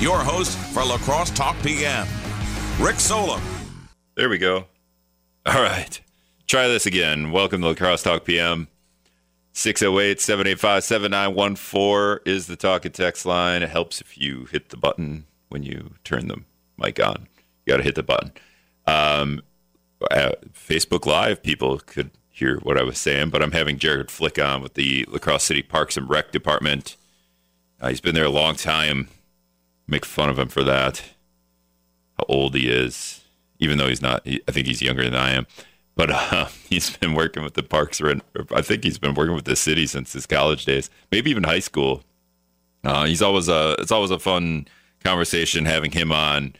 your host for La Crosse Talk PM, Rick Solem. There we go. All right. Try this again. Welcome to La Crosse Talk PM. 608 785 7914 is the talk and text line. It helps if you hit the button when you turn the mic on. You got to hit the button. Um, uh, Facebook Live, people could hear what I was saying, but I'm having Jared Flick on with the La Crosse City Parks and Rec Department. Uh, he's been there a long time. Make fun of him for that. How old he is, even though he's not. I think he's younger than I am. But uh, he's been working with the Parks. I think he's been working with the city since his college days, maybe even high school. Uh, he's always a. It's always a fun conversation having him on,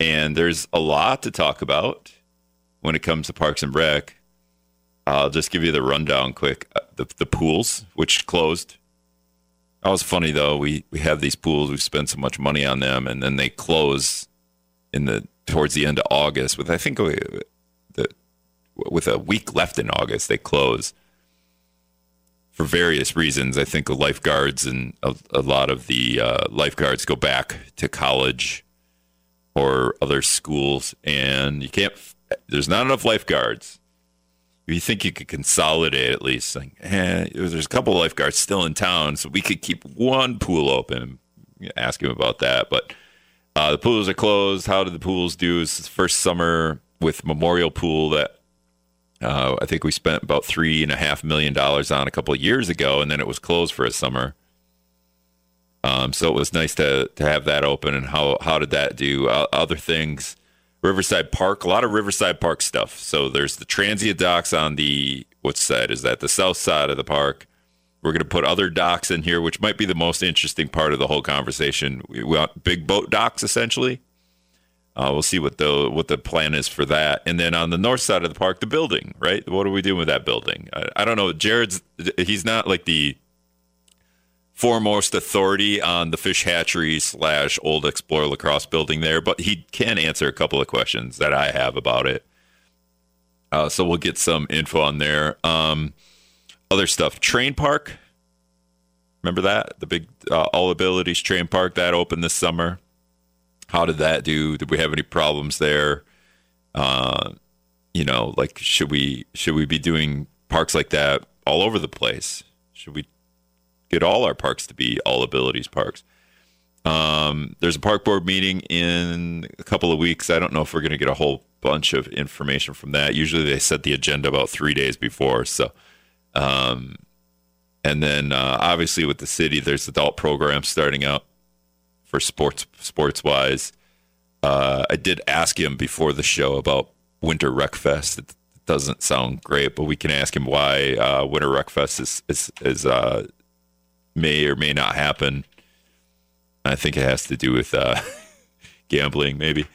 and there's a lot to talk about when it comes to Parks and Rec. I'll just give you the rundown quick. Uh, the, the pools, which closed. That was funny though. We we have these pools. We spend so much money on them, and then they close in the towards the end of August. With I think the with a week left in August, they close for various reasons. I think the lifeguards and a, a lot of the uh, lifeguards go back to college or other schools, and you can't. There's not enough lifeguards you think you could consolidate at least like eh, there's a couple lifeguards still in town so we could keep one pool open. Ask him about that but uh, the pools are closed. How did the pools do? It's the first summer with memorial pool that uh, i think we spent about three and a half million dollars on a couple of years ago and then it was closed for a summer. Um, so it was nice to, to have that open and how, how did that do? Uh, other things Riverside Park, a lot of Riverside Park stuff. So there's the transient docks on the what side is that? The south side of the park. We're going to put other docks in here, which might be the most interesting part of the whole conversation. We want big boat docks, essentially. Uh, we'll see what the what the plan is for that. And then on the north side of the park, the building, right? What are we doing with that building? I, I don't know. Jared's he's not like the foremost authority on the fish hatchery slash old Explorer La Crosse building there, but he can answer a couple of questions that I have about it. Uh, so we'll get some info on there. Um, other stuff, Trane Park. Remember that the big uh, All Abilities Trane Park that opened this summer. How did that do? Did we have any problems there? Uh, you know, like should we should we be doing parks like that all over the place? Should we get all our parks to be all abilities parks. Um, there's a park board meeting in a couple of weeks. I don't know if we're going to get a whole bunch of information from that. Usually they set the agenda about three days before. So, um, and then uh, obviously with the city, there's adult programs starting out for sports sports wise. Uh, I did ask him before the show about Winter Rec Fest. It doesn't sound great, but we can ask him why uh, Winter Rec Fest is is, is uh, may or may not happen. I think it has to do with uh, gambling, maybe.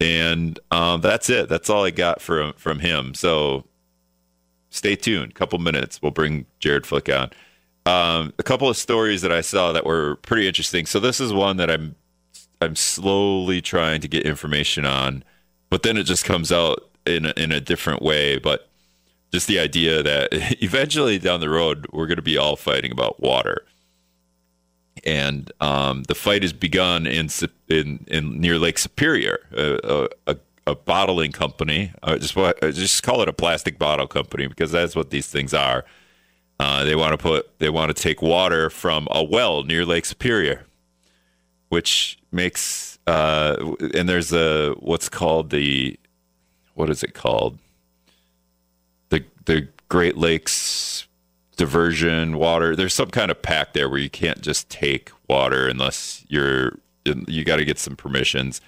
And um, that's it. That's all I got from from him. So stay tuned. Couple minutes, we'll bring Jared Flick on. Um, a couple of stories that I saw that were pretty interesting. So this is one that I'm I'm slowly trying to get information on, but then it just comes out in a, in a different way. But just the idea that eventually down the road we're going to be all fighting about water and um, the fight has begun in in, in near Lake Superior, a, a, a bottling company. Uh, just just call it a plastic bottle company because that's what these things are. Uh, they want to put they want to take water from a well near Lake Superior, which makes uh, and there's a what's called the what is it called the Great Lakes diversion water. There's some kind of pack there where you can't just take water unless you're you got to get some permissions.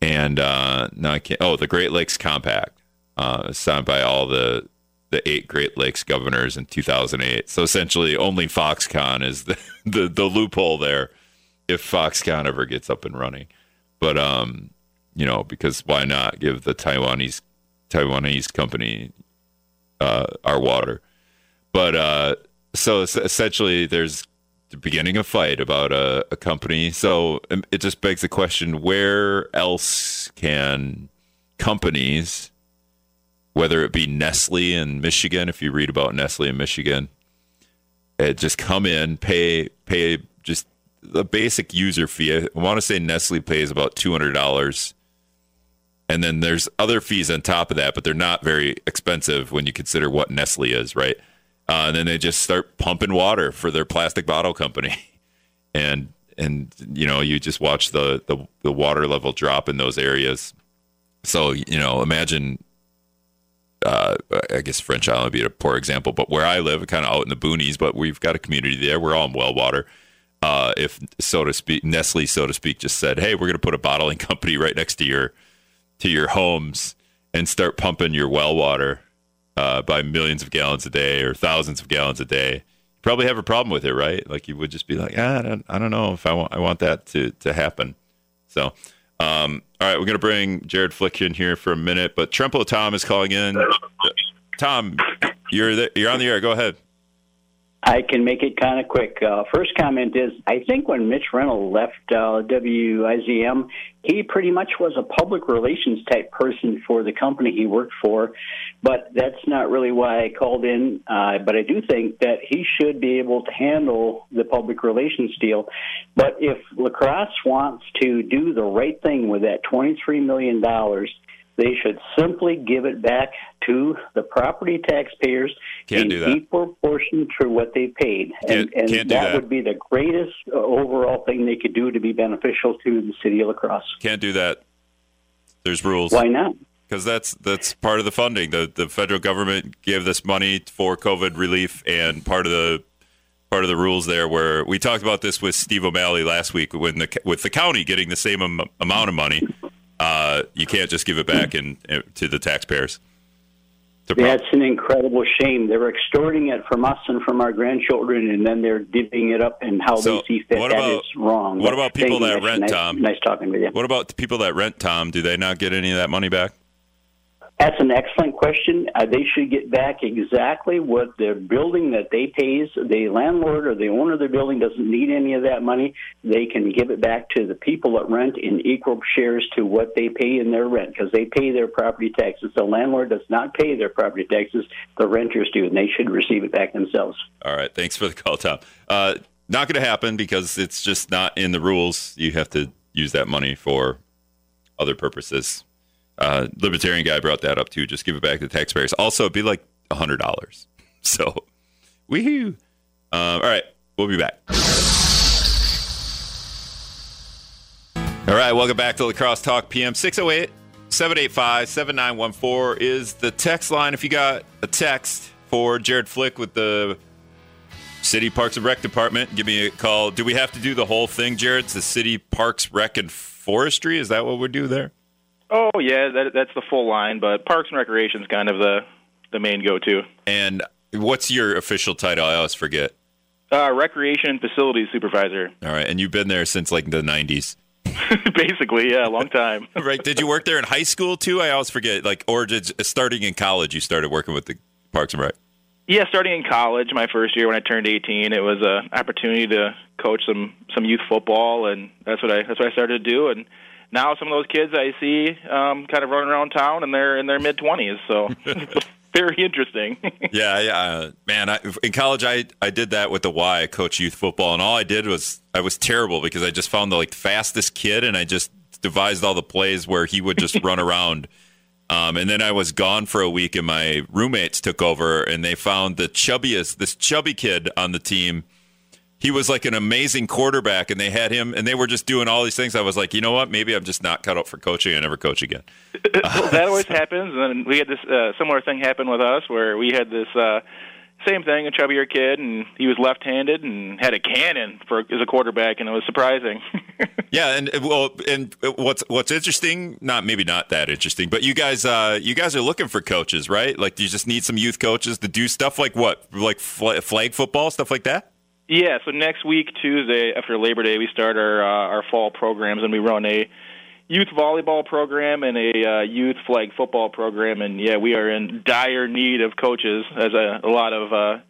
And uh, no, I can't. Oh, the Great Lakes Compact, uh, signed by all the the eight Great Lakes governors in 2008. So essentially, only Foxconn is the, the, the loophole there, if Foxconn ever gets up and running. But um, you know, because why not give the Taiwanese Taiwanese company uh, our water. But uh, so essentially, there's the beginning of fight about a, a, company. So um, it just begs the question: Where else can companies, whether it be Nestle in Michigan, if you read about Nestle in Michigan, it just come in, pay pay just the basic user fee. I want to say Nestle pays about two hundred dollars, and then there's other fees on top of that, but they're not very expensive when you consider what Nestle is, right? Uh, and then they just start pumping water for their plastic bottle company, and and you know you just watch the the, the water level drop in those areas. So you know, imagine uh, I guess French Island would be a poor example, but where I live, kind of out in the boonies, but we've got a community there. We're all in well water. Uh, if so to speak, Nestle, so to speak, just said, "Hey, we're going to put a bottling company right next to your to your homes and start pumping your well water uh, by millions of gallons a day or thousands of gallons a day." You probably have a problem with it, right? Like you would just be like, ah, I don't, I don't know if I want I want that to to happen. So um, all right, we're to bring Jared Flick in here for a minute, but Trempo Tom is calling in. Tom, you're the, you're on the air. Go ahead. I can make it kind of quick. Uh, first comment is I think when Mitch Reynolds left uh, WIZM, he pretty much was a public relations type person for the company he worked for, but that's not really why I called in. Uh, but I do think that he should be able to handle the public relations deal. But if La Crosse wants to do the right thing with that $23 million, they should simply give it back to the property taxpayers Can't in equal proportion to what they paid. Can't- and and can't that, that. would be the greatest uh, overall thing they could do to be beneficial to the city of La Crosse. Can't do that. There's rules. Why not? because that's that's part of the funding. The the federal government gave this money for COVID relief, and part of the part of the rules there where we talked about this with Steve O'Malley last week when the with the county getting the same am- amount of money, uh, you can't just give it back and to the taxpayers. That's an incredible shame. They're extorting it from us and from our grandchildren, and then they're divvying it up and how So, they see fit. what That about- is wrong. what about people that rent, nice, Tom? Nice talking with you. What about the people that rent, Tom? Do they not get any of that money back? That's an excellent question. Uh, they should get back exactly what the building that they pays. The landlord or the owner of the building doesn't need any of that money. They can give it back to the people that rent in equal shares to what they pay in their rent because they pay their property taxes. The landlord does not pay their property taxes. The renters do, and they should receive it back themselves. All right. Thanks for the call, Tom. Uh, not going to happen because it's just not in the rules. You have to use that money for other purposes. Uh, Libertarian guy brought that up too. Just give it back to the taxpayers. Also, it'd be like hundred dollars. So, woohoo! Um, all right, we'll be back. All right, welcome back to La Crosse Talk PM 608 785 7914 is the text line. If you got a text for Jared Flick with the City Parks and Rec Department, give me a call. Do we have to do the whole thing, Jared? It's the City Parks, Rec, and Forestry. Is that what we do there? Oh yeah, that, that's the full line, but Parks and Recreation is kind of the the main go-to. And what's your official title? I always forget. Uh, Recreation and Facilities Supervisor, All right, and you've been there since like the '90s, basically. Yeah, a long time. right? Did you work there in high school too? I always forget. Like, or did starting in college, you started working with the Parks and Rec? yeah, starting in college, my first year when I turned 18, it was an opportunity to coach some some youth football, and that's what I that's what I started to do. And now some of those kids I see um, kind of running around town, and they're in their mid 20s, so very interesting. Yeah, yeah, uh, man. I, in college, I I did that with the Y. I coached youth football, and all I did was I was terrible because I just found the like fastest kid, and I just devised all the plays where he would just run around. Um, and then I was gone for a week, and my roommates took over, and they found the chubbiest, this chubby kid on the team. He was like an amazing quarterback, and they had him, and they were just doing all these things. I was like, you know what? Maybe I'm just not cut out for coaching. I never coach again. well, that always happens. And then we had this uh, similar thing happen with us where we had this uh, same thing, a chubbier kid, and he was left-handed and had a cannon for as a quarterback, and it was surprising. Yeah, and well, and what's what's interesting? Not maybe not that interesting, but you guys, uh, you guys are looking for coaches, right? Like, do you just need some youth coaches to do stuff like what, like flag football, stuff like that. Yeah. So next week, Tuesday after Labor Day, we start our uh, our fall programs, and we run a youth volleyball program and a uh, youth flag football program. And yeah, we are in dire need of coaches, as a, a lot of uh,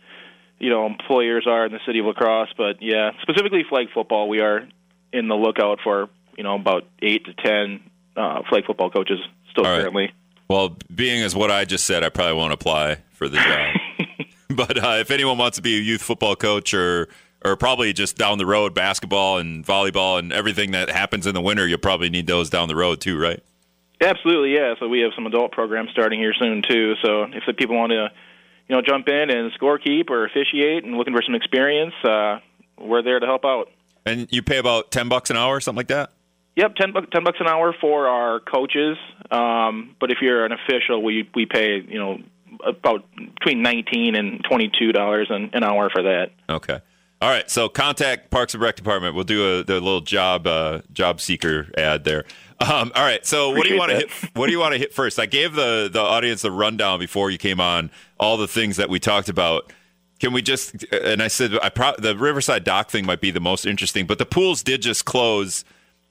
you know employers are in the city of La Crosse. But yeah, specifically flag football, we are in the lookout for you know about eight to ten uh, flag football coaches still All right. currently. Well, being as what I just said, I probably won't apply for the job. but uh, if anyone wants to be a youth football coach or or probably just down the road, basketball and volleyball and everything that happens in the winter. You'll probably need those down the road too, right? Absolutely, yeah. So we have some adult programs starting here soon too. So if the people want to, you know, jump in and scorekeep or officiate and looking for some experience, uh, we're there to help out. And you pay about ten bucks an hour, something like that. Yep, ten, bu- 10 bucks an hour for our coaches. Um, but if you're an official, we we pay you know about between nineteen and twenty two dollars an, an hour for that. Okay. All right. So contact Parks and Rec Department. We'll do a the little job uh, job seeker ad there. Um, all right. So what do you want to hit? What do you want to hit first? I gave the the audience a rundown before you came on. All the things that we talked about. Can we just? And I said I pro, the Riverside Dock thing might be the most interesting, but the pools did just close.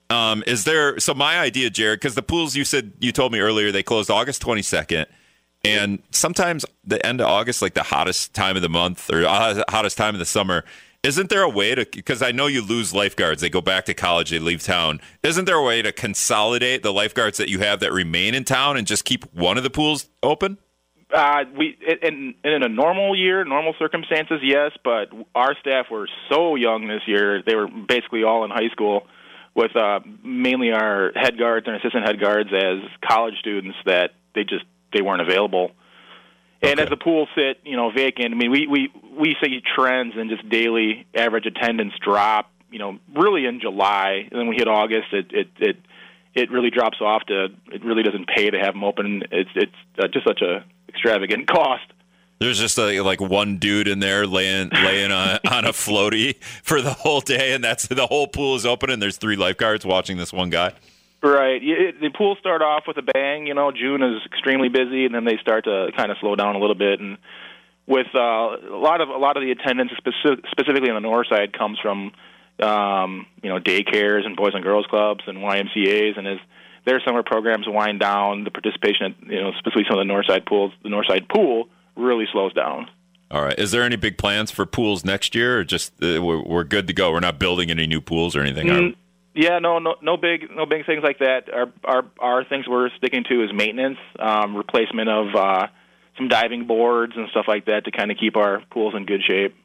Um, is there? So my idea, Jared, because the pools you said you told me earlier they closed August twenty second. And sometimes the end of August, like the hottest time of the month or uh, hottest time of the summer, isn't there a way to? Because I know you lose lifeguards, they go back to college, they leave town. Isn't there a way to consolidate the lifeguards that you have that remain in town and just keep one of the pools open? Uh, we in, in a normal year, normal circumstances, yes. But our staff were so young this year; they were basically all in high school, with uh, mainly our head guards and assistant head guards as college students that they just they weren't available. And Okay. as the pool sit, you know, vacant. I mean, we we we see trends in just daily average attendance drop. You know, really in July, and then we hit August. It it it it really drops off to. It really doesn't pay to have them open. It's it's uh, just such a extravagant cost. There's just a, like one dude in there laying laying on, on a floaty for the whole day, and that's the whole pool is open, and there's three lifeguards watching this one guy. Right. It, the pools start off with a bang. You know, June is extremely busy, and then they start to kind of slow down a little bit. And with uh, a lot of a lot of the attendance, speci- specifically on the north side, comes from um, you know daycares and boys and girls clubs and YMCA's. And as their summer programs wind down, the participation, at, you know, specifically some of the north side pools, the north side pool really slows down. All right. Is there any big plans for pools next year, or just uh, we're, we're good to go? We're not building any new pools or anything. Mm, Yeah, no, no, no big, no big things like that. Our, our, our things we're sticking to is maintenance, um, replacement of uh, some diving boards and stuff like that to kind of keep our pools in good shape.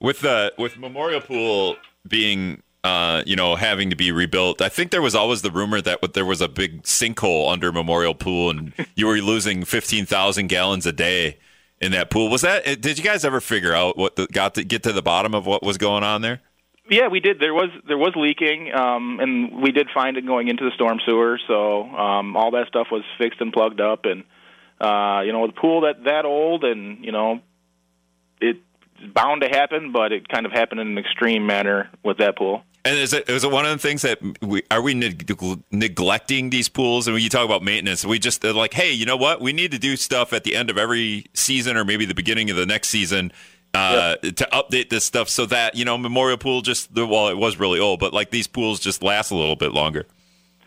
With the with Memorial Pool being uh, you know having to be rebuilt, I think there was always the rumor that there was a big sinkhole under Memorial Pool, and you were losing fifteen thousand gallons a day in that pool. Was that? Did you guys ever figure out what the, got to get to the bottom of what was going on there? Yeah, we did. There was there was leaking, um, and we did find it going into the storm sewer. So um, all that stuff was fixed and plugged up, and uh, you know the pool that that old, and you know it's bound to happen, but it kind of happened in an extreme manner with that pool. And is it is it one of the things that we are we neg- neglecting these pools? And when you talk about maintenance, we just like, hey, you know what? We need to do stuff at the end of every season, or maybe the beginning of the next season, uh, to update this stuff so that you know Memorial Pool just well, it was really old, but like these pools just last a little bit longer.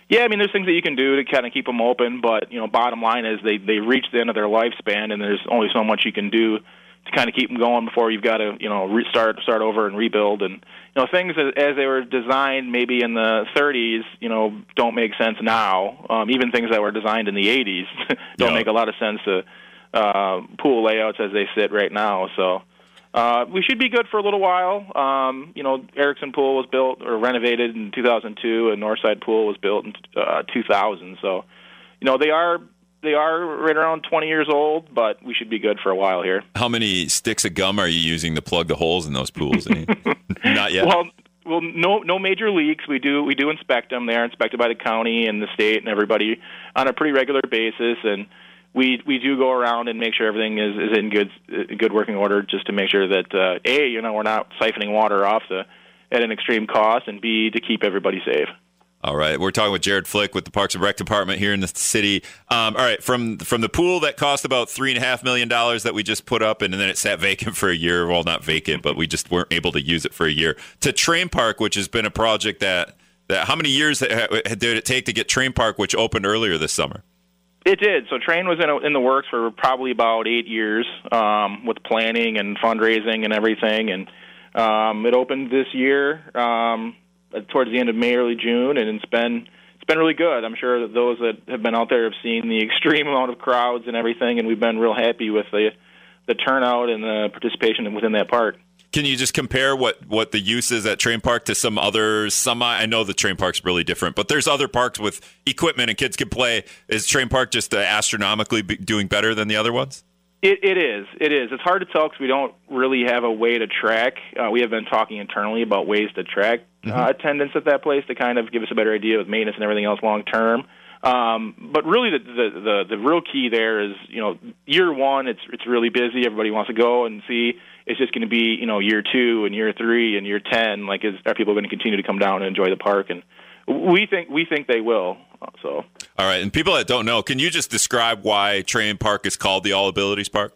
Yeah, I mean, there's things that you can do to kind of keep them open, but you know, bottom line is they they reach the end of their lifespan, and there's only so much you can do to kind of keep them going before you've got to you know restart start over and rebuild. And you know, things as, as they were designed maybe in the 30s, you know, don't make sense now. Um, even things that were designed in the 80s don't Yeah. make a lot of sense to uh, pool layouts as they sit right now. So. Uh, we should be good for a little while. Um, you know, Erickson Pool was built or renovated in 2002, and Northside Pool was built in uh, 2000. So, you know, they are they are right around 20 years old, but we should be good for a while here. How many sticks of gum are you using to plug the holes in those pools? Not yet. Well, well, no no major leaks. We do we do inspect them. They are inspected by the county and the state and everybody on a pretty regular basis, and we we do go around and make sure everything is is in good good working order, just to make sure that uh, a you know we're not siphoning water off the at an extreme cost, and b to keep everybody safe. All right, we're talking with Jared Flick with the Parks and Rec Department here in the city. Um, all right, from from the pool that cost about three and a half million dollars that we just put up, and then it sat vacant for a year. Well, not vacant, but we just weren't able to use it for a year. To Trane Park, which has been a project that that how many years did it take to get Trane Park, which opened earlier this summer? It did. So Trane was in, a, in the works for probably about eight years um, with planning and fundraising and everything, and um, it opened this year um, towards the end of May, early June, and it's been it's been really good. I'm sure that those that have been out there have seen the extreme amount of crowds and everything, and we've been real happy with the the turnout and the participation within that park. Can you just compare what what the use is at Trane Park to some other some? I know the Trane Park's really different, but there's other parks with equipment and kids can play. Is Trane Park just uh, astronomically doing better than the other ones? It, it is. It is. It's hard to tell because we don't really have a way to track. Uh, we have been talking internally about ways to track uh, mm-hmm. attendance at that place to kind of give us a better idea with maintenance and everything else long term. Um, but really, the, the the the real key there is you know year one, it's it's really busy. Everybody wants to go and see. It's just going to be you know year two and year three and year ten. Like, is are people going to continue to come down and enjoy the park? And we think we think they will. So. All right, and people that don't know, can you just describe why Trane Park is called the All Abilities Park?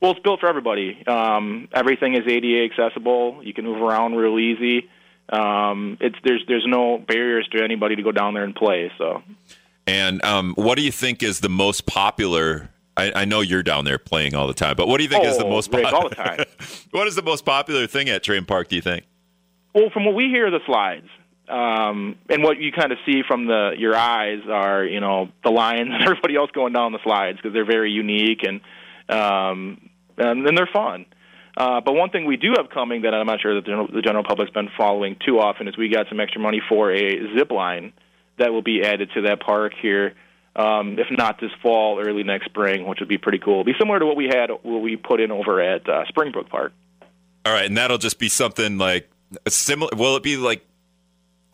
Well, it's built for everybody. Um, everything is ADA accessible. You can move around real easy. Um, it's there's there's no barriers to anybody to go down there and play. So. And um, what do you think is the most popular? I, I, know you're down there playing all the time, but what do you think oh, is the most popular? all the time. what is the most popular thing at Trane Park? Do you think? Well, from what we hear, the slides, um, and what you kind of see from the your eyes are, you know, the lions and everybody else going down the slides because they're very unique and um, and, and they're fun. Uh, but one thing we do have coming that I'm not sure that the general, the general public's been following too often is we got some extra money for a zip line that will be added to that park here. Um, if not this fall, early next spring, which would be pretty cool. It'd be similar to what we had, what we put in over at uh, Springbrook Park. All right, and that'll just be something like a similar. Will it be like?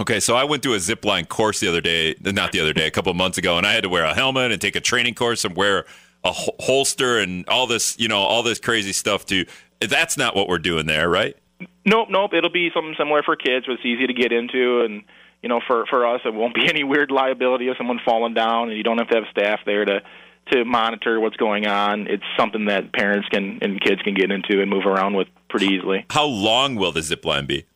Okay, so I went through a zip line course the other day, not the other day, a couple months ago, and I had to wear a helmet and take a training course and wear a holster and all this, you know, all this crazy stuff. To that's not what we're doing there, right? Nope, nope. It'll be something similar for kids. It's easy to get into and you know, for for us, it won't be any weird liability of someone falling down, and you don't have to have staff there to to monitor what's going on. It's something that parents can and kids can get into and move around with pretty easily. How long will the zip line be?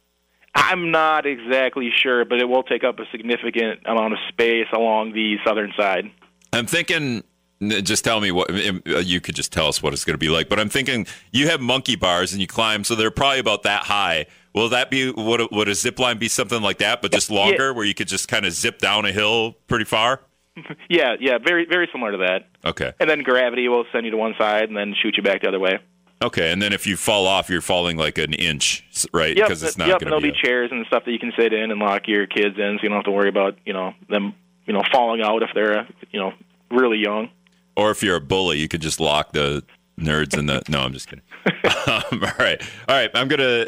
I'm not exactly sure, but it will take up a significant amount of space along the southern side. I'm thinking just tell me what uh, you could just tell us what it's going to be like. But I'm thinking you have monkey bars and you climb, so they're probably about that high. Will that be would would a zip line be something like that, but just longer, yeah. where you could just kind of zip down a hill pretty far? yeah, yeah, very very similar to that. Okay. And then gravity will send you to one side and then shoot you back the other way. Okay, and then if you fall off, you're falling like an inch, right? Yep, because it's uh, not yep, going to be. There'll be a... chairs and stuff that you can sit in and lock your kids in, so you don't have to worry about you know them you know falling out if they're uh, you know really young. Or if you're a bully, you could just lock the nerds in the. No, I'm just kidding. um, all right, all right. I'm gonna.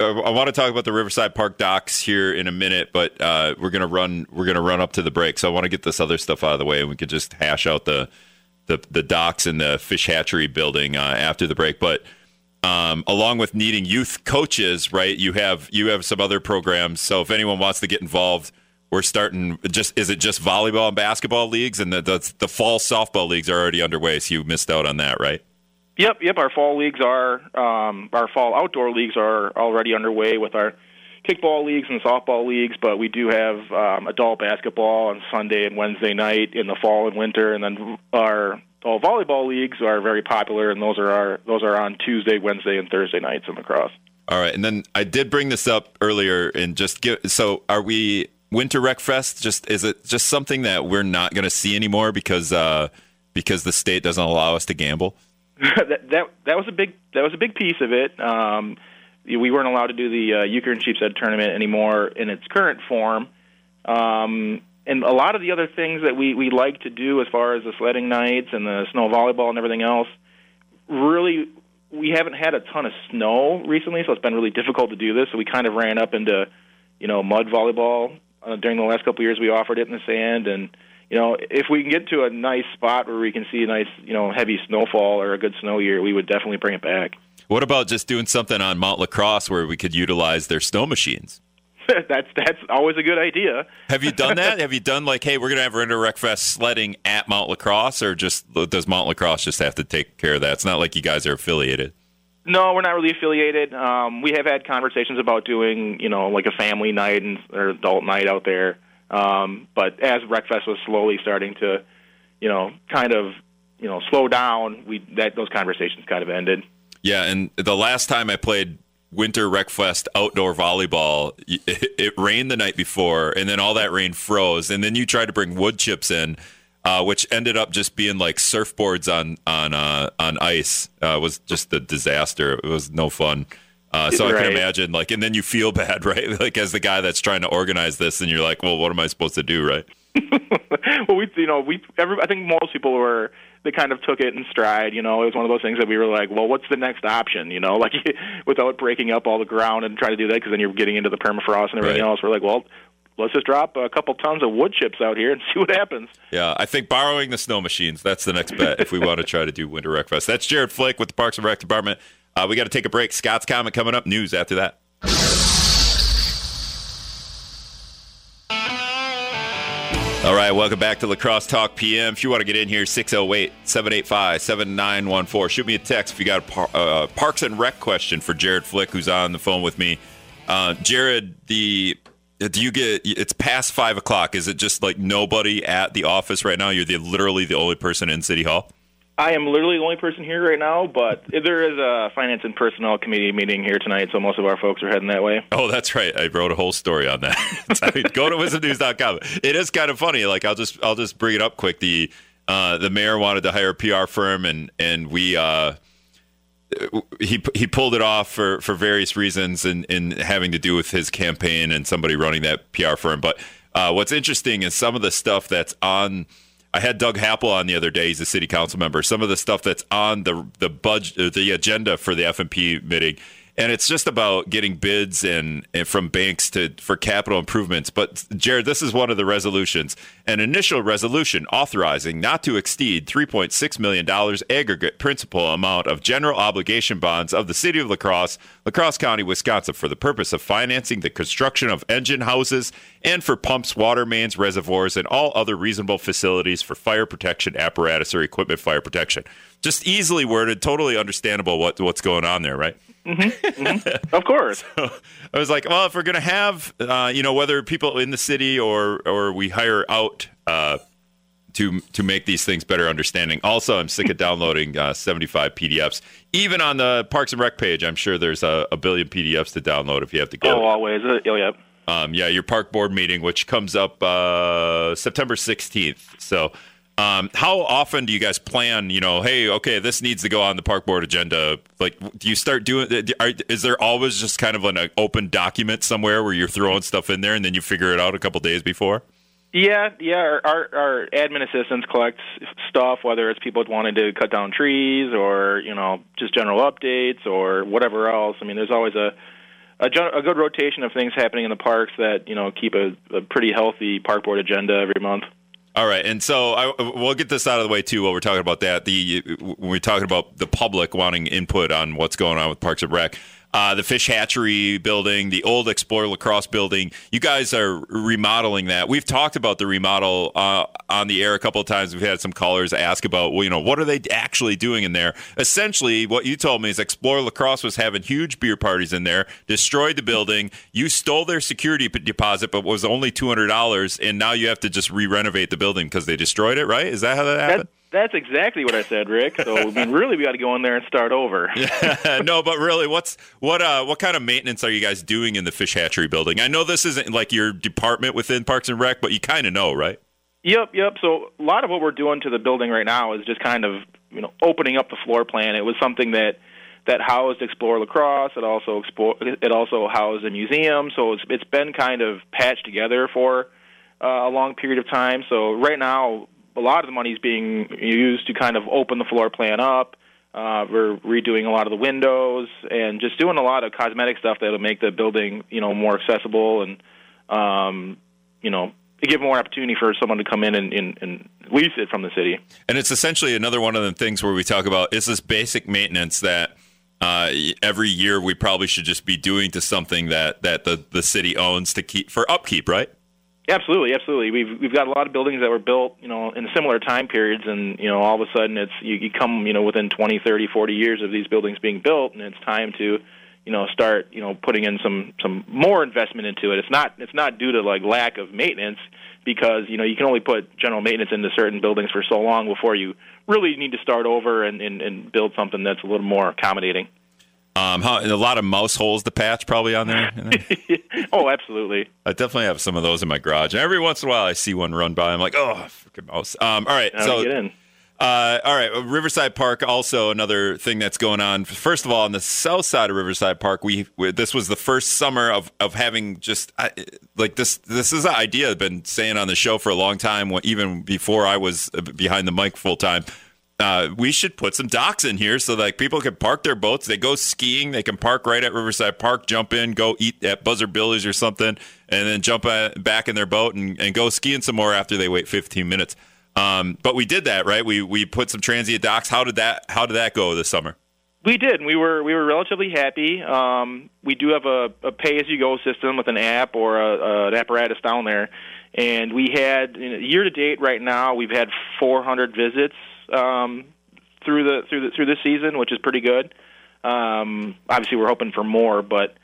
Uh, I want to talk about the Riverside Park docks here in a minute, but uh, we're gonna run. We're gonna run up to the break, so I want to get this other stuff out of the way, and we could just hash out the the, the docks and the fish hatchery building uh, after the break. But um, along with needing youth coaches, right? You have you have some other programs. So if anyone wants to get involved we're starting just is it just volleyball and basketball leagues? And the, the, the fall softball leagues are already underway so you missed out on that right? Yep yep. Our fall leagues are um, our fall outdoor leagues are already underway with our kickball leagues and softball leagues but we do have um, adult basketball on sunday and wednesday night in the fall and winter. And then our all volleyball leagues are very popular and those are our those are on tuesday wednesday and thursday nights in La Crosse. All right. And then i did bring this up earlier and just give so are we Winter Rec Fest just is it just something that we're not going to see anymore because uh, because the state doesn't allow us to gamble? that, that that was a big that was a big piece of it. Um, we weren't allowed to do the uh, Euchre and Sheepshead tournament anymore in its current form. Um, and a lot of the other things that we, we like to do as far as the sledding nights and the snow volleyball and everything else, really, we haven't had a ton of snow recently, so it's been really difficult to do this. So we kind of ran up into, you know, mud volleyball uh, during the last couple of years, we offered it in the sand, and you know, if we can get to a nice spot where we can see a nice, you know, heavy snowfall or a good snow year, we would definitely bring it back. What about just doing something on Mount La Crosse where we could utilize their snow machines? that's that's always a good idea. Have you done that? Have you done like, hey, we're gonna have Winter Rec Fest sledding at Mount La Crosse, or just does Mount La Crosse just have to take care of that? It's not like you guys are affiliated. No, we're not really affiliated. Um, we have had conversations about doing, you know, like a family night and or adult night out there. Um, but as Recfest was slowly starting to, you know, kind of, you know, slow down, we that those conversations kind of ended. Yeah, and the last time I played Winter Recfest outdoor volleyball, it, it rained the night before, and then all that rain froze, and then you tried to bring wood chips in uh, which ended up just being like surfboards on on uh, on ice. Uh, was just a disaster. It was no fun. Uh, so I can imagine, like, and then you feel bad, right? Like, as the guy that's trying to organize this, and you're like, well, what am I supposed to do, right? well, we, you know, we, every, I think most people were, they kind of took it in stride. You know, it was one of those things that we were like, well, what's the next option? You know, like without breaking up all the ground and trying to do that, because then you're getting into the permafrost and everything Right. else. We're like, well, let's just drop a couple tons of wood chips out here and see what happens. Yeah, I think borrowing the snow machines, that's the next bet if we want to try to do Winter Rec Fest. That's Jared Flick with the Parks and Rec Department. Uh, we got to take a break. Scott's comment coming up. News after that. All right, welcome back to La Crosse Talk PM. If you want to get in here, 608 785 7914. Shoot me a text if you got a par- uh, Parks and Rec question for Jared Flick, who's on the phone with me. Uh, Jared, the do you get it's past five o'clock? Is it just like nobody at the office right now? You're the, literally the only person in City Hall? I am literally the only person here right now, but there is a finance and personnel committee meeting here tonight, so most of our folks are heading that way. Oh, that's right. I wrote a whole story on that. Go to wizmnews.com. It is kind of funny. Like I'll just I'll just bring it up quick. The uh, the mayor wanted to hire a PR firm, and and we uh, he he pulled it off for for various reasons, and in, having to do with his campaign and somebody running that PR firm. But uh, what's interesting is some of the stuff that's on. I had Doug Happel on the other day. He's a city council member. Some of the stuff that's on the the budget, the agenda for the FMP meeting, and it's just about getting bids and, and from banks to for capital improvements. But Jared, this is one of the resolutions, an initial resolution authorizing not to exceed 3.6 million dollars aggregate principal amount of general obligation bonds of the city of La Crosse, Lacrosse County, Wisconsin, for the purpose of financing the construction of engine houses and for pumps, water mains, reservoirs, and all other reasonable facilities for fire protection apparatus or equipment fire protection. Just easily worded, totally understandable what what's going on there, right? Of course. I was like, well, if we're going to have, uh, you know, whether people in the city or or we hire out uh, to to make these things better understanding. Also, I'm sick of downloading uh, 75 PDFs. Even on the Parks and Rec page, I'm sure there's a, a billion PDFs to download if you have to go. Oh, always. Uh, Oh, yeah. Um, yeah, your park board meeting, which comes up uh, September 16th. So, um, how often do you guys plan? You know, hey, okay, this needs to go on the park board agenda. Like, do you start doing? Are, is there always just kind of an open document somewhere where you're throwing stuff in there and then you figure it out a couple days before? Yeah, yeah. Our, our our admin assistants collect stuff, whether it's people wanting to cut down trees or you know just general updates or whatever else. I mean, there's always a a, a good rotation of things happening in the parks that you know keep a, a pretty healthy park board agenda every month. All right, and so I, we'll get this out of the way too. While we're talking about that, the when we're talking about the public wanting input on what's going on with Parks and Rec, uh, the fish hatchery building, the old Explorer La Crosse building, you guys are remodeling that. We've talked about the remodel uh, on the air a couple of times. We've had some callers ask about, well, you know, what are they actually doing in there? Essentially, what you told me is Explorer La Crosse was having huge beer parties in there, destroyed the building. You stole their security p- deposit, but was only two hundred dollars, and now you have to just re-renovate the building because they destroyed it. Right? Is that how that happened? That, that's exactly what I said, Rick. So I mean, really, we got to go in there and start over. no, but really, what's what uh what kind of maintenance are you guys doing in the fish hatchery building? I know this isn't like your department within Parks and Rec, but you kind of know, right? Yep, yep. So a lot of what we're doing to the building right now is just kind of you know opening up the floor plan. It was something that that housed Explore La Crosse. It also explore, it also housed a museum. So it's it's been kind of patched together for uh, a long period of time. So right now, a lot of the money is being used to kind of open the floor plan up. Uh, we're redoing a lot of the windows and just doing a lot of cosmetic stuff that'll make the building you know more accessible and um, you know give more opportunity for someone to come in and, and, and lease it from the city. And it's essentially another one of the things where we talk about is this basic maintenance that uh, every year we probably should just be doing to something that that the the city owns to keep for upkeep, right? Absolutely, absolutely. We've we've got a lot of buildings that were built, you know, in similar time periods, and you know, all of a sudden, it's you, you come, you know, within 20, 30, 40 years of these buildings being built, and it's time to, you know, start, you know, putting in some some more investment into it. It's not it's not due to like lack of maintenance, because you know you can only put general maintenance into certain buildings for so long before you really need to start over and and, and build something that's a little more accommodating. Um, how, a lot of mouse holes to patch probably on there. oh, absolutely. I definitely have some of those in my garage, and every once in a while I see one run by. I'm like, oh, freaking mouse. Um, all right, Now so get in. Uh, all right, Riverside Park. Also, another thing that's going on. First of all, on the south side of Riverside Park, we, we this was the first summer of of having just I, like this. This is an idea I've been saying on the show for a long time, even before I was behind the mic full time. Uh, we should put some docks in here so like people can park their boats. They go skiing, they can park right at Riverside Park, jump in, go eat at Buzzard Billy's or something, and then jump back in their boat and, and go skiing some more after they wait 15 minutes. Um, but we did that, right? We we put some transient docks. How did that How did that go this summer? We did. We were we were relatively happy. Um, we do have a, a pay as you go system with an app or a, a, an apparatus down there, and we had you know, year to date right now we've had 400 visits um, through the through the through this season, which is pretty good. Um, obviously, we're hoping for more, but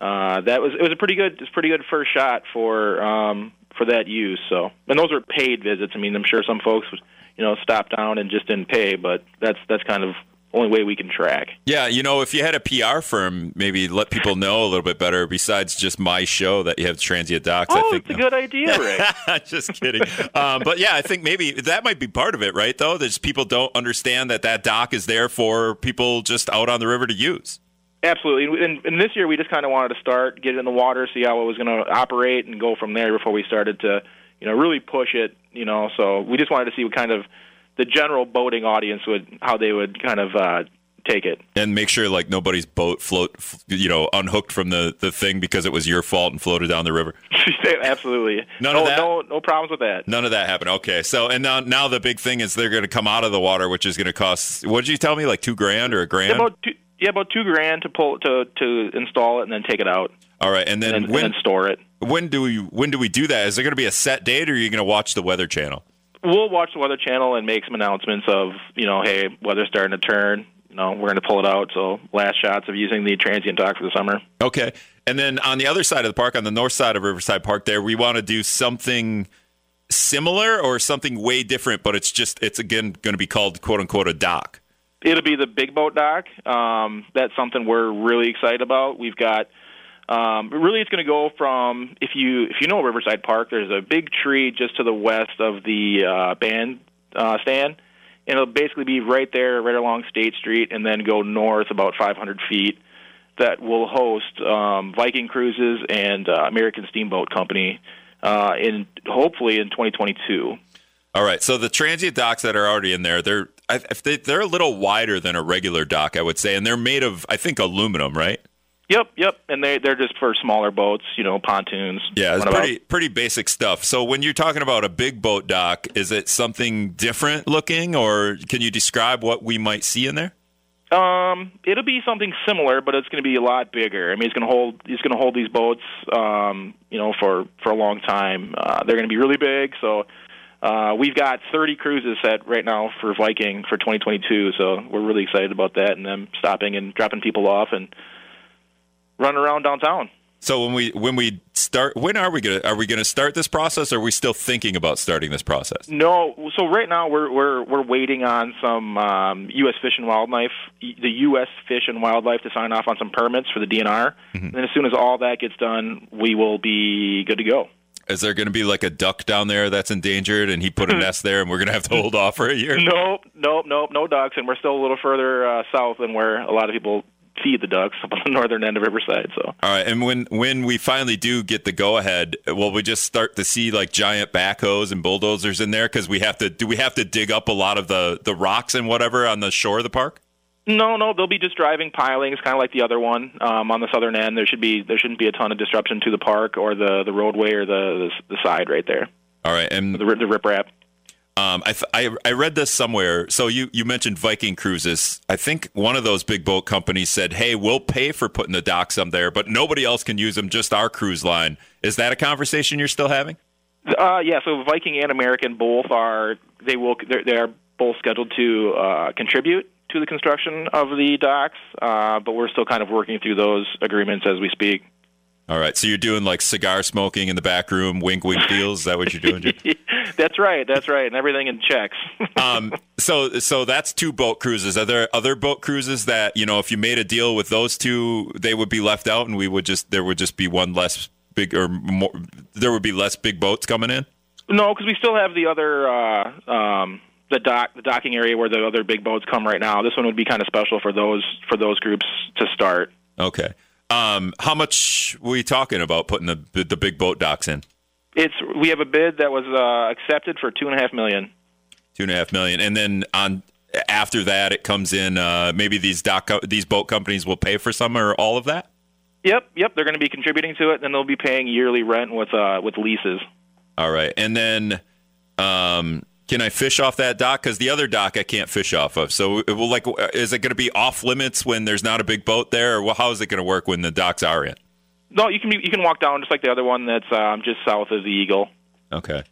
uh, that was it was a pretty good it's pretty good first shot for um, for that use. So, and those are paid visits. I mean, I'm sure some folks, you know, stop down and just didn't pay, but that's that's kind of only way we can track. Yeah, you know, if you had a PR firm, maybe let people know a little bit better. Besides just my show, that you have transient docks. Oh, I think it's a good idea, Rick. just kidding. um, but yeah, I think maybe that might be part of it, right? Though, that people don't understand that that dock is there for people just out on the river to use. Absolutely, and, and this year we just kind of wanted to start, get it in the water, see how it was going to operate, and go from there before we started to, you know, really push it. You know, so we just wanted to see what kind of the general boating audience would, how they would kind of uh, take it, and make sure like nobody's boat float, you know, unhooked from the the thing because it was your fault and floated down the river. Absolutely, none no, of that. No, no problems with that. None of that happened. Okay, so and now now the big thing is they're going to come out of the water, which is going to cost. What did you tell me? Like two grand or a grand? About two, yeah, about two grand to pull to to install it and then take it out. All right, and then and when and then store it. When do we when do we do that? Is there going to be a set date, or are you going to watch the Weather Channel? We'll watch the Weather Channel and make some announcements of you know, hey, weather's starting to turn. You know, we're going to pull it out. So last shots of using the transient dock for the summer. Okay, and then on the other side of the park, on the north side of Riverside Park, there we want to do something similar or something way different, but it's just it's again going to be called quote unquote a dock. It'll be the big boat dock. Um, that's something we're really excited about. We've got um, really it's going to go from if you if you know Riverside Park, there's a big tree just to the west of the uh, band uh, stand, and it'll basically be right there, right along State Street, and then go north about 500 feet. That will host um, Viking Cruises and uh, American Steamboat Company uh, in hopefully in 2022. All right. So the transient docks that are already in there, they're they, they're a little wider than a regular dock, I would say, and they're made of I think aluminum, right? Yep, yep, and they they're just for smaller boats, you know, pontoons. Yeah, it's pretty pretty basic stuff. So when you're talking about a big boat dock, is it something different looking, or can you describe what we might see in there? Um, it'll be something similar, but it's going to be a lot bigger. I mean, it's going to hold it's going to hold these boats, um, you know, for for a long time. Uh, they're going to be really big, so. Uh, we've got 30 cruises set right now for Viking for 2022, so we're really excited about that and them stopping and dropping people off and running around downtown. So when we when we start, when are we gonna are we gonna start this process? or Are we still thinking about starting this process? No. So right now we're we're we're waiting on some um, U.S. Fish and Wildlife, the U.S. Fish and Wildlife to sign off on some permits for the DNR. Mm-hmm. And as soon as all that gets done, we will be good to go. Is there going to be like a duck down there that's endangered, and he put a nest there, and we're going to have to hold off for a year? Nope, nope, nope, no ducks, and we're still a little further uh, south than where a lot of people feed the ducks up on the northern end of Riverside. So, all right. And when when we finally do get the go ahead, will we just start to see like giant backhoes and bulldozers in there? Because we have to do we have to dig up a lot of the the rocks and whatever on the shore of the park? No, no, they'll be just driving pilings, kind of like the other one um, on the southern end. There should be there shouldn't be a ton of disruption to the park or the the roadway or the the, the side right there. All right, and the, the riprap. Um, I, th- I, I read this somewhere. So you you mentioned Viking Cruises. I think one of those big boat companies said, "Hey, we'll pay for putting the docks up there, but nobody else can use them. Just our cruise line." Is that a conversation you're still having? Uh, yeah. So Viking and American both are they will they are both scheduled to uh, contribute to the construction of the docks, uh, but we're still kind of working through those agreements as we speak. All right, so you're doing like cigar smoking in the back room, wink, wink deals. Is that what you're doing? that's right. That's right, and everything in checks. um, so, so that's two boat cruises. Are there other boat cruises that you know, if you made a deal with those two, they would be left out, and we would just there would just be one less big or more. There would be less big boats coming in. No, because we still have the other. Uh, um, the dock the docking area where the other big boats come right now. This one would be kind of special for those for those groups to start. Okay. Um, how much were we talking about putting the the big boat docks in? It's we have a bid that was uh, accepted for two and a half million. Two and a half million, and then on after that, it comes in. Uh, maybe these dock these boat companies will pay for some or all of that. Yep, yep. They're going to be contributing to it, and they'll be paying yearly rent with uh, with leases. All right, and then um, can I fish off that dock? Because the other dock I can't fish off of. So, it will like, is it going to be off limits when there's not a big boat there, or how is it going to work when the docks are in? No, you can you can walk down just like the other one that's um, just south of the Eagle. Okay.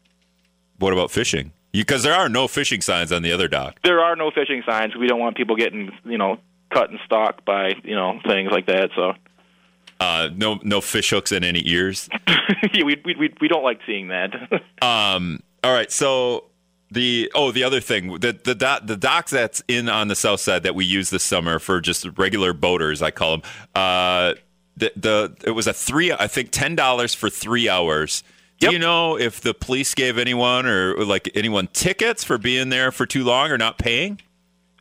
What about fishing? Because there are no fishing signs on the other dock. There are no fishing signs. We don't want people getting you know cut and stalked by you know things like that. So. Uh, no, no fish hooks in any ears. yeah, we, we we don't like seeing that. um. All right. So the oh the other thing the the dock, the docks that's in on the south side that we use this summer for just regular boaters I call them. Uh, the the it was a three I think ten dollars for three hours. Do Yep. you know if the police gave anyone or like anyone tickets for being there for too long or not paying?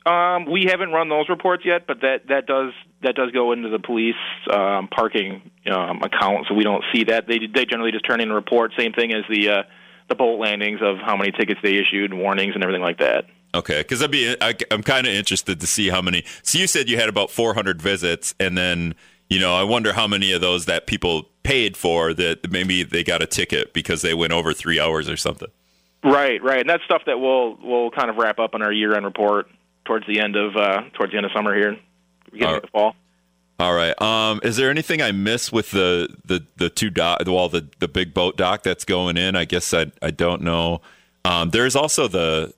Um, we haven't run those reports yet, but that that does that does go into the police um, parking um, account, so we don't see that. They they generally just turn in a report. Same thing as the uh, the boat landings of how many tickets they issued, warnings, and everything like that. Okay, because I'd be I, I'm kind of interested to see how many. So you said you had about 400 visits, and then you know I wonder how many of those that people paid for that maybe they got a ticket because they went over three hours or something. Right, right, and that's stuff that we'll we'll kind of wrap up in our year end report towards the end of uh, towards the end of summer here, beginning All of fall. All right. Um, is there anything I missed with the the the two dock, well, the the big boat dock that's going in? I guess I I don't know. Um, there's also the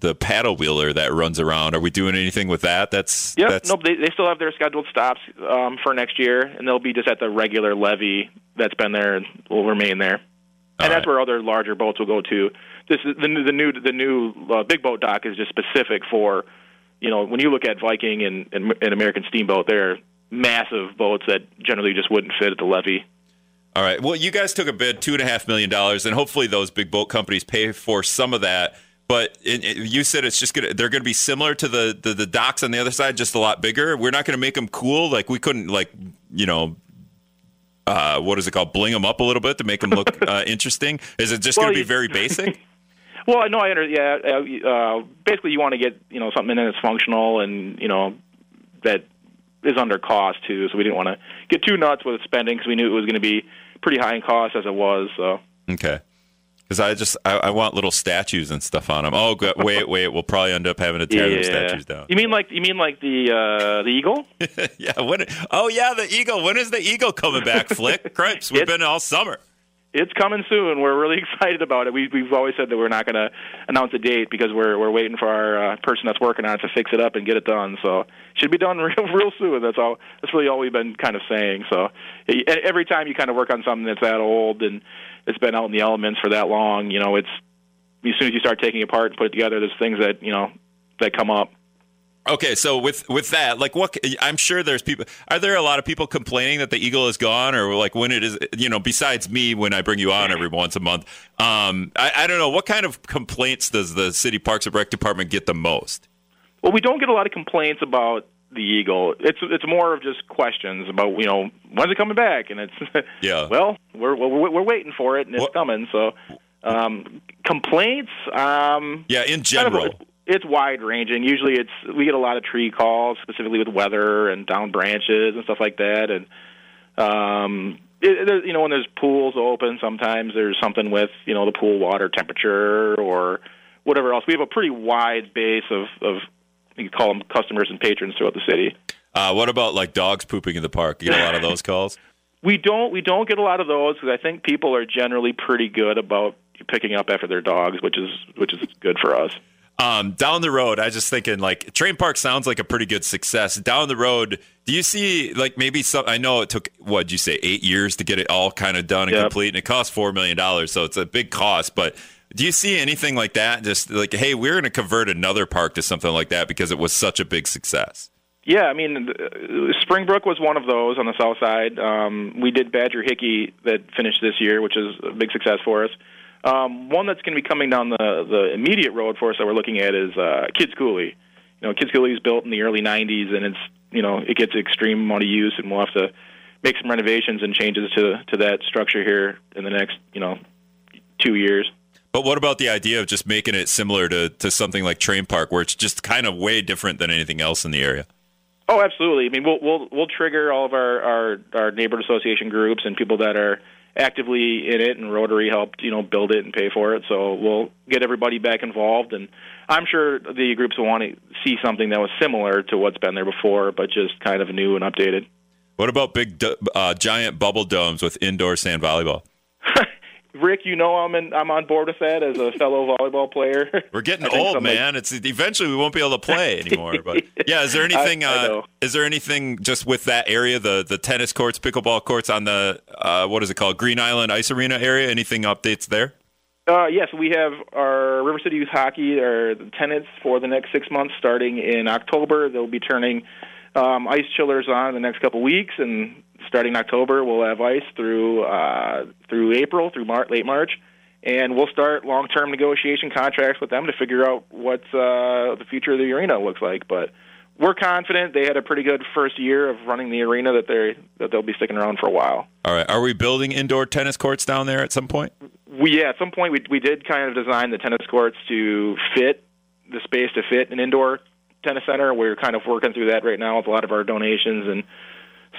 the paddle wheeler that runs around. Are we doing anything with that? That's Yep. that's Nope. They, they still have their scheduled stops um, for next year, and they'll be just at the regular levee that's been there and will remain there. And All that's right. where other larger boats will go to. This is the, new- the new the new uh, big boat dock is just specific for, you know, when you look at Viking and, and, and American Steamboat, they're massive boats that generally just wouldn't fit at the levee. All right. Well, you guys took a bid, two and a half million dollars, and hopefully those big boat companies pay for some of that. But it, it- you said it's just gonna they're gonna be similar to the, the the docks on the other side, just a lot bigger. We're not gonna make them cool. Like we couldn't like you know. Uh, what is it called? Bling them up a little bit to make them look uh, interesting. Is it just Well, going to be very basic? Well, I know I under yeah. Uh, uh, basically, you want to get you know something in that's functional and you know that is under cost too. So we didn't want to get too nuts with spending because we knew it was going to be pretty high in cost as it was. So Okay. Because I just I, I want little statues and stuff on them. Oh, go- wait, wait. We'll probably end up having to tear them statues down. You mean like you mean like the uh, the eagle? yeah. When? Oh, yeah. The eagle. When is the eagle coming back? Flick. Cripes. We've been all summer. It's coming soon. We're really excited about it. We, we've always said that we're not going to announce a date because we're we're waiting for our uh, person that's working on it to fix it up and get it done. So should be done real real soon. That's all. That's really all we've been kind of saying. So every time you kind of work on something that's that old and it's been out in the elements for that long, you know, it's as soon as you start taking it apart and put it together, there's things that you know that come up. Okay, so with with that, like, what? I'm sure there's people. Are there a lot of people complaining that the eagle is gone, or like when it is? You know, besides me, when I bring you on every once a month, um, I, I don't know what kind of complaints does the city parks and rec department get the most? Well, we don't get a lot of complaints about the eagle. It's it's more of just questions about you know when's it coming back, and it's Yeah. Well, we're we're, we're waiting for it, and it's What- coming. So, um, complaints. Um, Yeah, in kind of general. It's wide ranging. Usually, it's we get a lot of tree calls, specifically with weather and down branches and stuff like that, and um, it, it, you know when there's pools open, sometimes there's something with you know the pool water temperature or whatever else. We have a pretty wide base of of you call them customers and patrons throughout the city. Uh, what about like dogs pooping in the park? You get a lot of those calls. We don't we don't get a lot of those because I think people are generally pretty good about picking up after their dogs, which is which is good for us. Um, down the road, I was just thinking like Trane Park sounds like a pretty good success. Down the road, do you see like maybe some? I know it took what you say eight years to get it all kind of done and Yep. complete, and it cost four million dollars, so it's a big cost. But do you see anything like that? Just like, hey, we're going to convert another park to something like that because it was such a big success. Yeah, I mean, uh, Springbrook was one of those on the south side. Um, we did Badger Hickey that finished this year, which is a big success for us. Um, one that's going to be coming down the the immediate road for us that we're looking at is uh, Kids Coulee. You know, Kids Coulee is built in the early '90s, and it's you know it gets extreme amount of use, and we'll have to make some renovations and changes to to that structure here in the next you know two years. But what about the idea of just making it similar to, to something like Trane Park, where it's just kind of way different than anything else in the area? Oh, absolutely. I mean, we'll we'll we'll trigger all of our our, our neighborhood association groups and people that are actively in it, and Rotary helped you know build it and pay for it. So we'll get everybody back involved, and I'm sure the groups will want to see something that was similar to what's been there before, but just kind of new and updated. What about big, uh, giant bubble domes with indoor sand volleyball? Rick, you know I'm in, I'm on board with that as a fellow volleyball player. We're getting old, man. It's eventually we won't be able to play anymore. But yeah, is there anything? I, I uh, is there anything just with that area, the the tennis courts, pickleball courts on the uh, what is it called, Green Island Ice Arena area? Anything updates there? Uh, yes, we have our River City Youth Hockey, our tenants for the next six months, starting in October. They'll be turning um, ice chillers on in the next couple weeks, and starting October, we'll have ice through uh, through April, through Mar- late March, and we'll start long-term negotiation contracts with them to figure out what uh, the future of the arena looks like. But we're confident they had a pretty good first year of running the arena that they that they'll be sticking around for a while. All right, are we building indoor tennis courts down there at some point? We yeah, at some point we we did kind of design the tennis courts to fit the space to fit an indoor tennis center. We're kind of working through that right now with a lot of our donations and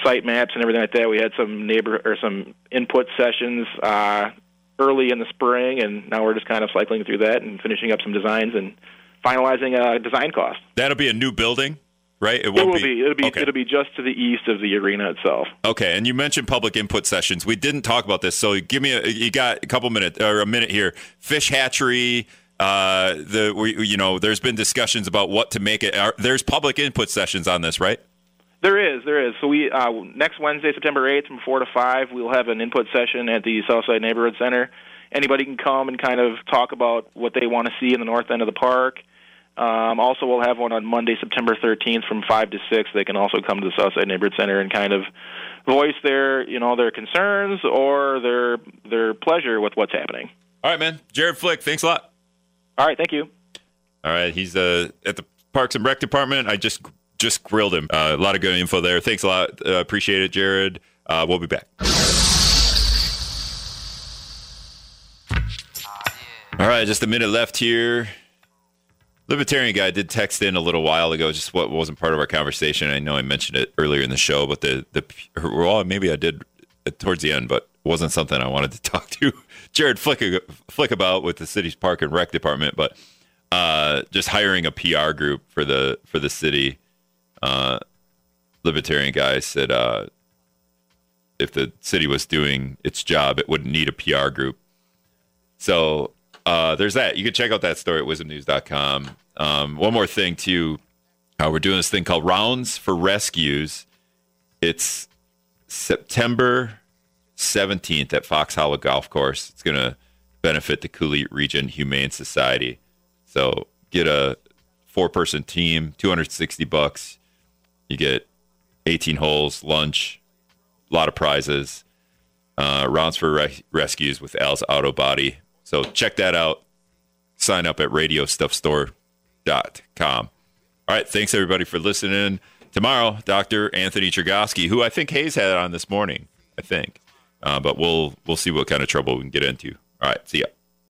site maps and everything like that. We had some neighbor or some input sessions uh, early in the spring, and now we're just kind of cycling through that and finishing up some designs and finalizing a design cost. That'll be a new building. Right, it, it will be. be. It'll be. Okay. It'll be just to the east of the arena itself. Okay, and you mentioned public input sessions. We didn't talk about this, so give me. A, you got a couple minutes or a minute here. Fish hatchery. Uh, the we, you know, there's been discussions about what to make it. Are, there's public input sessions on this, right? There is, there is. So we uh, next Wednesday, September eighth, from four to five, we'll have an input session at the Southside Neighborhood Center. Anybody can come and kind of talk about what they want to see in the north end of the park. Um, also, we'll have one on Monday, September 13th, from five to six. They can also come to the Southside Neighborhood Center and kind of voice their, you know, their concerns or their their pleasure with what's happening. All right, man. Jared Flick, thanks a lot. All right, thank you. All right, he's uh, at the Parks and Rec Department. I just just grilled him. Uh, a lot of good info there. Thanks a lot. Uh, appreciate it, Jared. Uh, we'll be back. All right, just a minute left here. Libertarian guy did text in a little while ago, just what wasn't part of our conversation. I know I mentioned it earlier in the show, but the the well, maybe I did towards the end, but wasn't something I wanted to talk to Jared Flick, Flick about with the city's park and rec department. But uh, just hiring a PR group for the for the city uh, libertarian guy said uh, if the city was doing its job, it wouldn't need a PR group. So uh, there's that. You can check out that story at wizmnews.com. Um, one more thing, too. Uh, we're doing this thing called Rounds for Rescues. It's September 17th at Fox Hollow Golf Course. It's going to benefit the Coulee Region Humane Society. So get a four person team, 260 bucks. You get 18 holes, lunch, a lot of prizes, uh, rounds for re- rescues with Al's Auto Body. So check that out. Sign up at radiostuffstore.com. All right. Thanks, everybody, for listening. Tomorrow, Dr. Anthony Chergosky, who I think Hayes had on this morning, I think. Uh, but we'll we'll see what kind of trouble we can get into. All right. See ya.